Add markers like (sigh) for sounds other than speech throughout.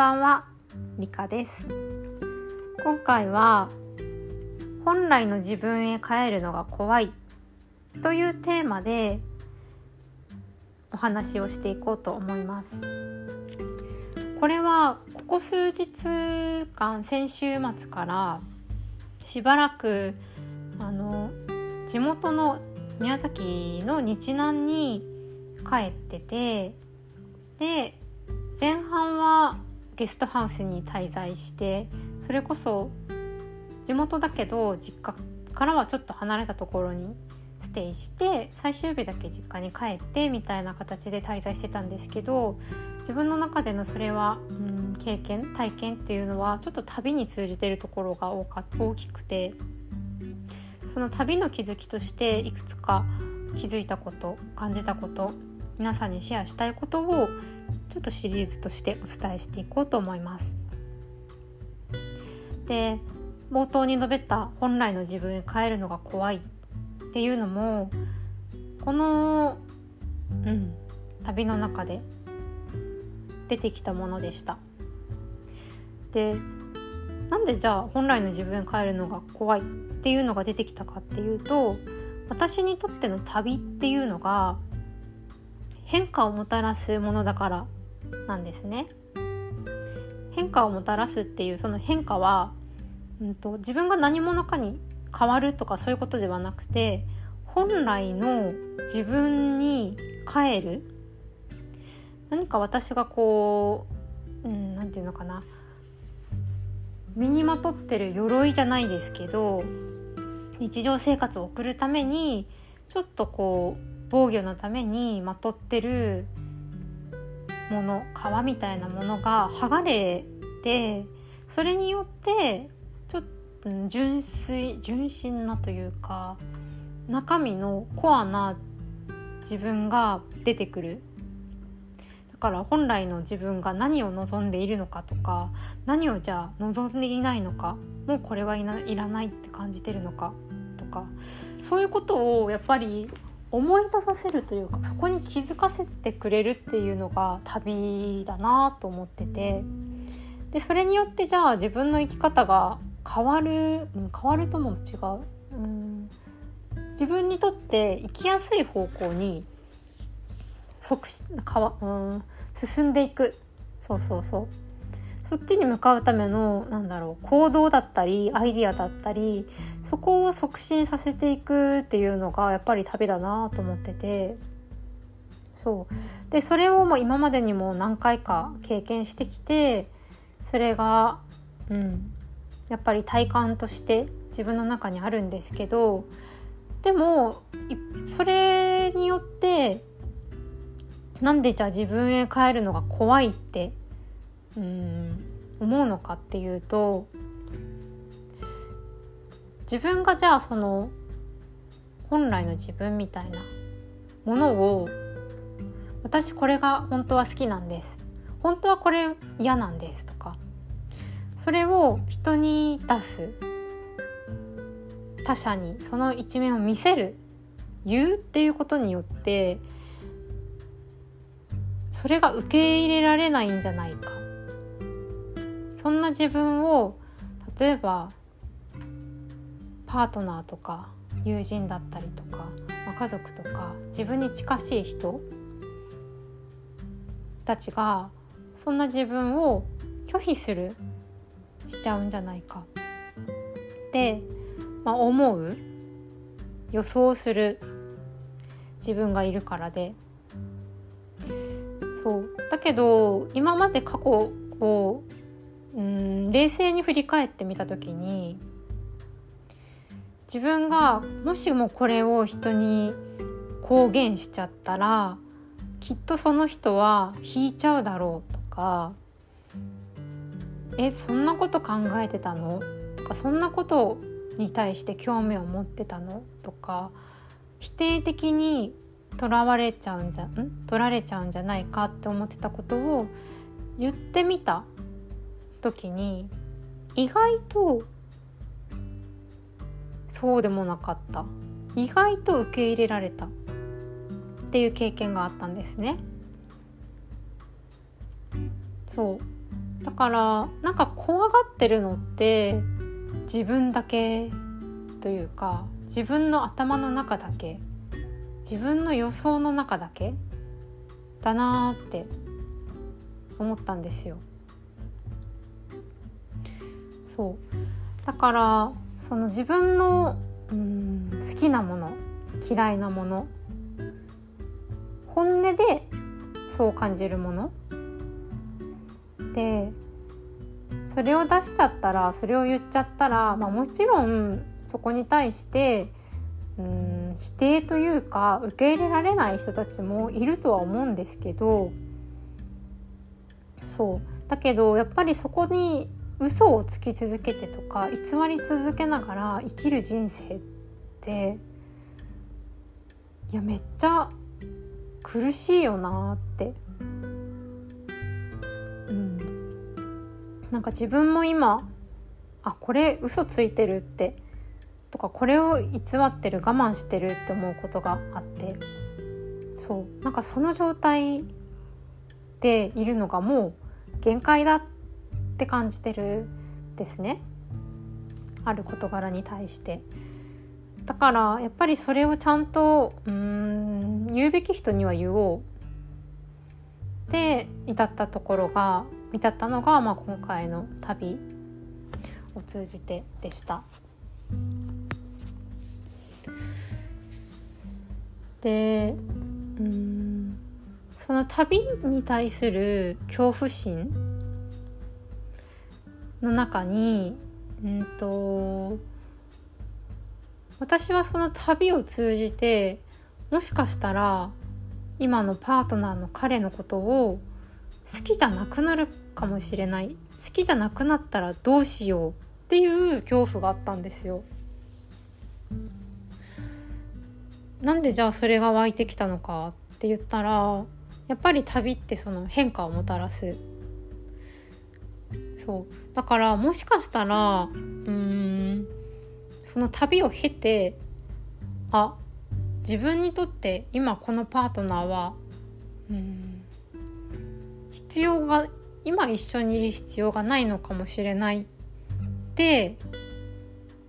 ばんは、リカです。今回は本来の自分へ帰るのが怖いというテーマでお話をしていこうと思います。これはここ数日間先週末からしばらくあの地元の宮崎の日南に帰っててで前半はゲストハウスに滞在してそれこそ地元だけど実家からはちょっと離れたところにステイして最終日だけ実家に帰ってみたいな形で滞在してたんですけど自分の中でのそれは、うん、経験体験っていうのはちょっと旅に通じてるところが大か大きくて。その旅の気づきとしていくつか気づいたこと感じたこと皆さんにシェアしたいことをちょっとシリーズとしてお伝えしていこうと思います。で冒頭に述べた本来の自分へ帰るのが怖いっていうのもこの、うん、旅の中で出てきたものでした。でなんでじゃあ本来の自分へ帰るのが怖いっていうのが出てきたかっていうと私にとっての旅っていうのが変化をもたらすものだからなんですね。変化をもたらすっていうその変化は、うんと、自分が何者かに変わるとかそういうことではなくて本来の自分に帰る何か私がこう何、うん、て言うのかな身にまとってる鎧じゃないですけど日常生活を送るためにちょっとこう防御のためにまとってるもの皮みたいなものが剥がれてそれによってちょっと純粋純真なというか中身のコアな自分が出てくる。だから本来の自分が何を望んでいるのかとか何をじゃあ望んでいないのかもうこれはいらないって感じてるのかとかそういうことをやっぱり思い出させるというかそこに気づかせてくれるっていうのが旅だなと思ってて。でそれによってじゃあ自分の生き方が変わる、うん、変わるとも違う、うん、自分にとって生きやすい方向に即かわ、うん、進んでいく。そうそうそう。そっちに向かうためのなんだろう行動だったりアイディアだったりそこを促進させていくっていうのがやっぱり旅だなと思ってて。そう。でそれをもう今までにも何回か経験してきてそれがうんやっぱり体感として自分の中にあるんですけどでもそれによってなんでじゃあ自分へ帰るのが怖いってうん思うのかっていうと自分がじゃあその本来の自分みたいなものを私これが本当は好きなんです。本当はこれ嫌なんですとかそれを人に出す他者にその一面を見せる言うっていうことによってそれが受け入れられないんじゃないか。そんな自分を例えばパートナーとか友人だったりとか、まあ、家族とか自分に近しい人たちがそんな自分を拒否するしちゃうんじゃないか。って、まあ、思う予想する自分がいるからで。そう。だけど今まで過去をうん冷静に振り返ってみた時に自分がもしもこれを人に公言しちゃったらきっとその人は引いちゃうだろうとかえそんなこと考えてたの？とかそんなことに対して興味を持ってたの？とか否定的にとらわれちゃうんじゃん？取られちゃうんじゃないかって思ってたことを言ってみた。時に意外とそうでもなかった意外と受け入れられたっていう経験があったんですね。そうだからなんか怖がってるのって自分だけというか自分の頭の中だけ自分の予想の中だけだなって思ったんですよ。そう。だからその自分のうん好きなもの嫌いなもの本音でそう感じるものでそれを出しちゃったらそれを言っちゃったら、まあ、もちろんそこに対してうん否定というか受け入れられない人たちもいるとは思うんですけどそう。だけどやっぱりそこに嘘をつき続けてとか偽り続けながら生きる人生っていやめっちゃ苦しいよなって。うん。なんか自分も今あこれ嘘ついてるってとかこれを偽ってる我慢してるって思うことがあって。そう。なんかその状態でいるのがもう限界だっって感じてるですね。ある事柄に対して。だからやっぱりそれをちゃんとうん言うべき人には言おう。で至ったところが至ったのが、まあ、今回の旅を通じてでした。でうんその旅に対する恐怖心の中に、うんと、私はその旅を通じてもしかしたら今のパートナーの彼のことを好きじゃなくなるかもしれない好きじゃなくなったらどうしようっていう恐怖があったんですよ。なんでじゃあそれが湧いてきたのかって言ったらやっぱり旅ってその変化をもたらすそうだからもしかしたらうんその旅を経てあ自分にとって今このパートナーはうん必要が今一緒にいる必要がないのかもしれないって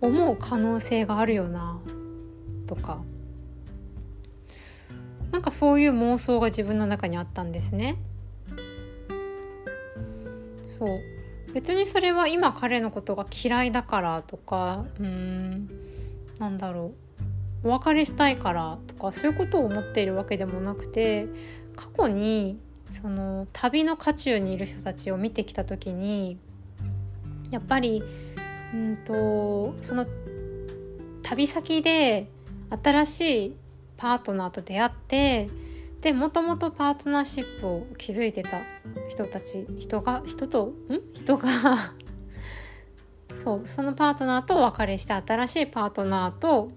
思う可能性があるよなとかなんかそういう妄想が自分の中にあったんですね。そう。別にそれは今彼のことが嫌いだからとかうんなんだろう。お別れしたいからとかそういうことを思っているわけでもなくて過去にその旅の渦中にいる人たちを見てきた時にやっぱりうんとその旅先で新しいパートナーと出会ってでもともとパートナーシップを築いてた人たち人が人とん？人が (laughs) そうそのパートナーとお別れして新しいパートナーと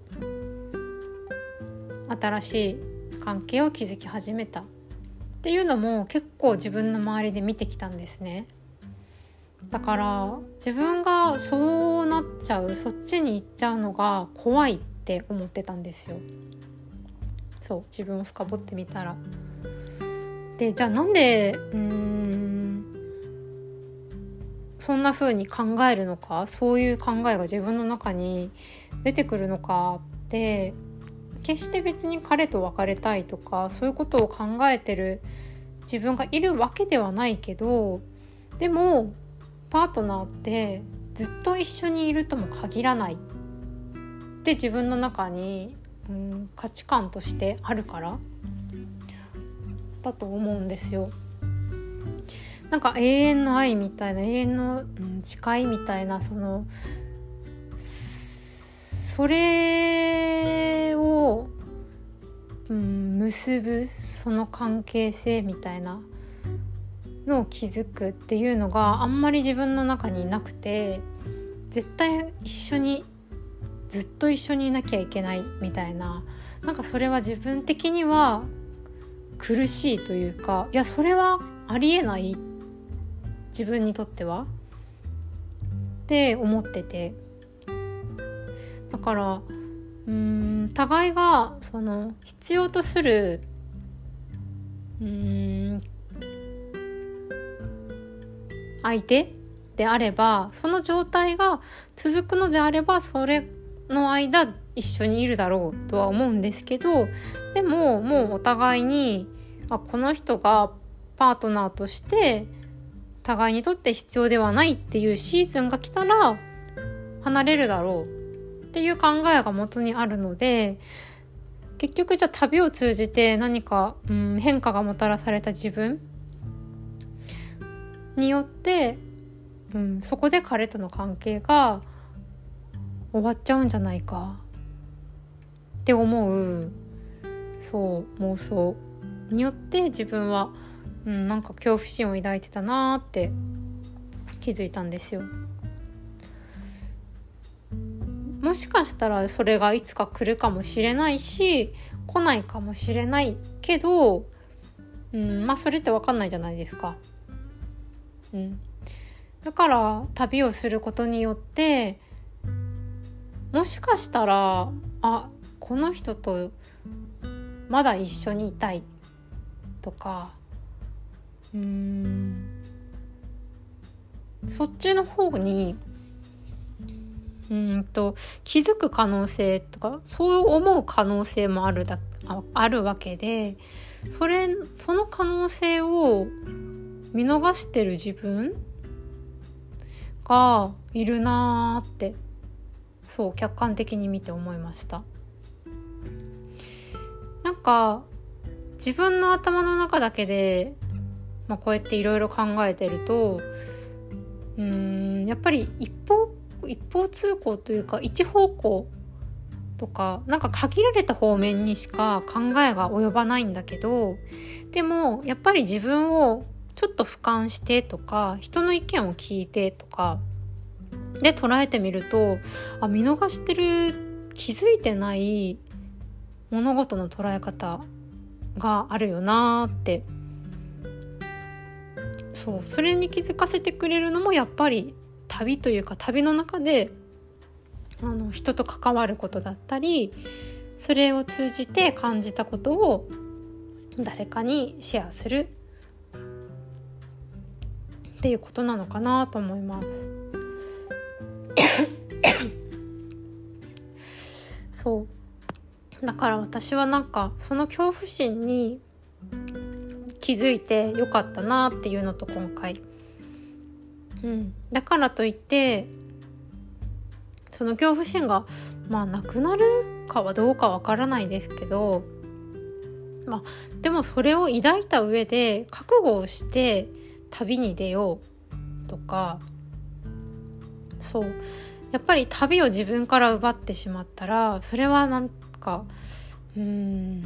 新しい関係を築き始めたっていうのも結構自分の周りで見てきたんですね。だから自分がそうなっちゃうそっちに行っちゃうのが怖いって思ってたんですよ。そう自分を深掘ってみたら。でじゃあなんでうんそんな風に考えるのかそういう考えが自分の中に出てくるのかって決して別に彼と別れたいとかそういうことを考えてる自分がいるわけではないけどでもパートナーってずっと一緒にいるとも限らないって自分の中にうん価値観としてあるからだと思うんですよ。なんか永遠の愛みたいな永遠の、うん、誓いみたいなそのそれを、うん、結ぶその関係性みたいなのを築くっていうのがあんまり自分の中になくて絶対一緒にずっと一緒にいなきゃいけないみたいな。なんかそれは自分的には苦しいというかいやそれはありえない。自分にとっては。って思ってて。だからうん互いがその必要とするうん相手であればその状態が続くのであればそれの間一緒にいるだろうとは思うんですけどでももうお互いにあこの人がパートナーとして互いにとって必要ではないっていうシーズンが来たら離れるだろうっていう考えが元にあるので結局じゃあ旅を通じて何か、うん、変化がもたらされた自分によって、うん、そこで彼との関係が終わっちゃうんじゃないかって思うそう妄想によって自分は、うん、なんか恐怖心を抱いてたなーって気づいたんですよ。もしかしたらそれがいつか来るかもしれないし来ないかもしれないけど、うん、まあそれって分かんないじゃないですか。うん、だから旅をすることによってもしかしたらあこの人とまだ一緒にいたいとかうんそっちの方にうんと気づく可能性とかそう思う可能性もあるだああるわけでそれその可能性を見逃してる自分がいるなーってそう客観的に見て思いました。なんか自分の頭の中だけで、まあ、こうやっていろいろ考えてるとうんやっぱり一方一方通行というか一方向とかなんか限られた方面にしか考えが及ばないんだけどでもやっぱり自分をちょっと俯瞰してとか人の意見を聞いてとかで捉えてみるとあ見逃してる気づいてない物事の捉え方があるよなーってそうそれに気づかせてくれるのもやっぱり旅というか旅の中であの人と関わることだったりそれを通じて感じたことを誰かにシェアするっていうことなのかなと思います。(coughs) そう。だから私はなんかその恐怖心に気づいてよかったなっていうのと今回。うん、だからといってその恐怖心がまあなくなるかはどうかわからないですけど、まあ、でもそれを抱いた上で覚悟をして旅に出ようとかそう。やっぱり旅を自分から奪ってしまったらそれはなんかうん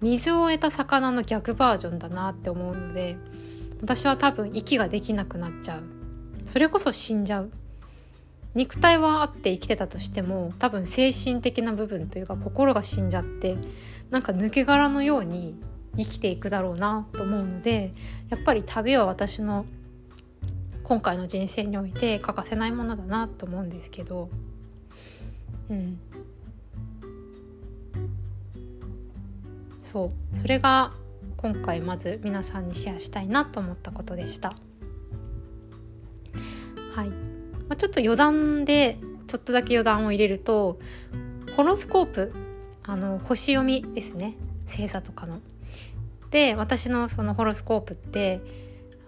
水を得た魚の逆バージョンだなって思うので私は多分息ができなくなっちゃう。それこそ死んじゃう。肉体はあって生きてたとしても多分精神的な部分というか心が死んじゃってなんか抜け殻のように生きていくだろうなと思うのでやっぱり旅は私の今回の人生において欠かせないものだなと思うんですけど。うん。そう。それが今回まず皆さんにシェアしたいなと思ったことでした。はい。まあ、ちょっと余談でちょっとだけ余談を入れるとホロスコープあの星読みですね。星座とかの。で私のそのホロスコープって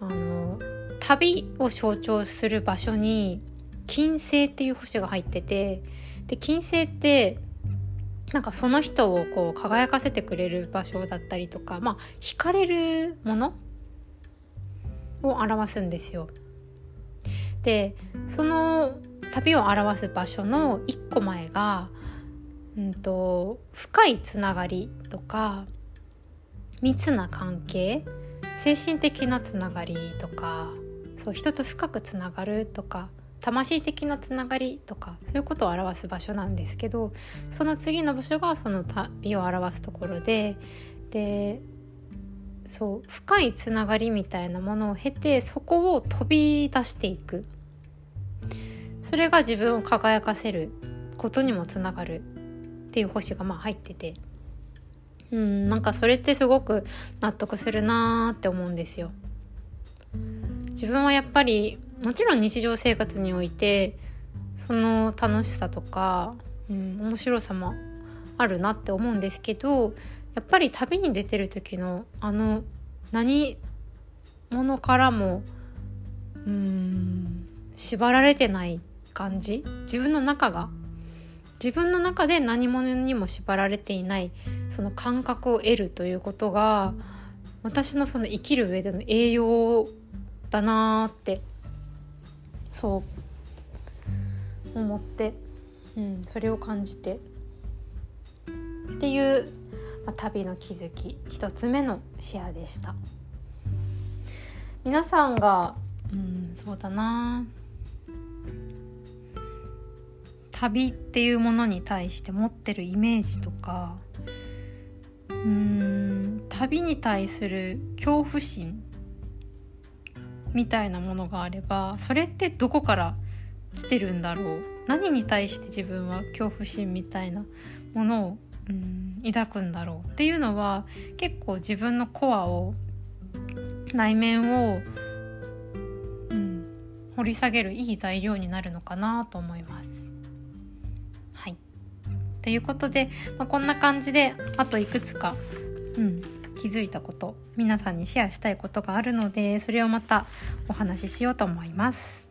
あの旅を象徴する場所に金星っていう星が入っててで金星ってなんかその人をこう輝かせてくれる場所だったりとかまあ惹かれるものを表すんですよ。でその旅を表す場所の一個前が、うんと、深いつながりとか密な関係精神的なつながりとかそう人と深くつながるとか魂的なつながりとかそういうことを表す場所なんですけどその次の場所がその旅を表すところででそう深いつながりみたいなものを経てそこを飛び出していくそれが自分を輝かせることにもつながるっていう星がまあ入っててうんなんかそれってすごく納得するなーって思うんですよ。自分はやっぱりもちろん日常生活においてその楽しさとか、うん、面白さもあるなって思うんですけどやっぱり旅に出てる時のあの何者からもうん縛られてない感じ自分の中が自分の中で何者にも縛られていないその感覚を得るということが私のその生きる上での栄養だなってそう思って、うん、それを感じて。っていう、まあ、旅の気づき一つ目のシェアでした。皆さんがうんそうだな。旅っていうものに対して持ってるイメージとかうーん旅に対する恐怖心みたいなものがあればそれってどこから来てるんだろう？何に対して自分は恐怖心みたいなものをうん抱くんだろう？っていうのは結構自分のコアを内面を、うん、掘り下げるいい材料になるのかなと思います。はい。ということで、まあ、こんな感じであといくつか、うん、気づいたこと皆さんにシェアしたいことがあるのでそれをまたお話ししようと思います。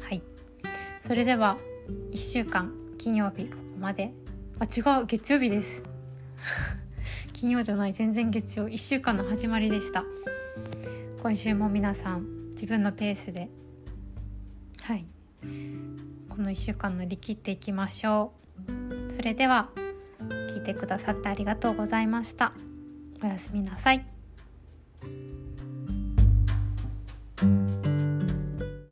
はい、それでは1週間金曜日ここまで。あ違う月曜日です。(laughs) 金曜じゃない全然月曜1週間の始まりでした。今週も皆さん自分のペースではい。この1週間乗り切っていきましょう。それでは聞いてくださってありがとうございました。おやすみなさい。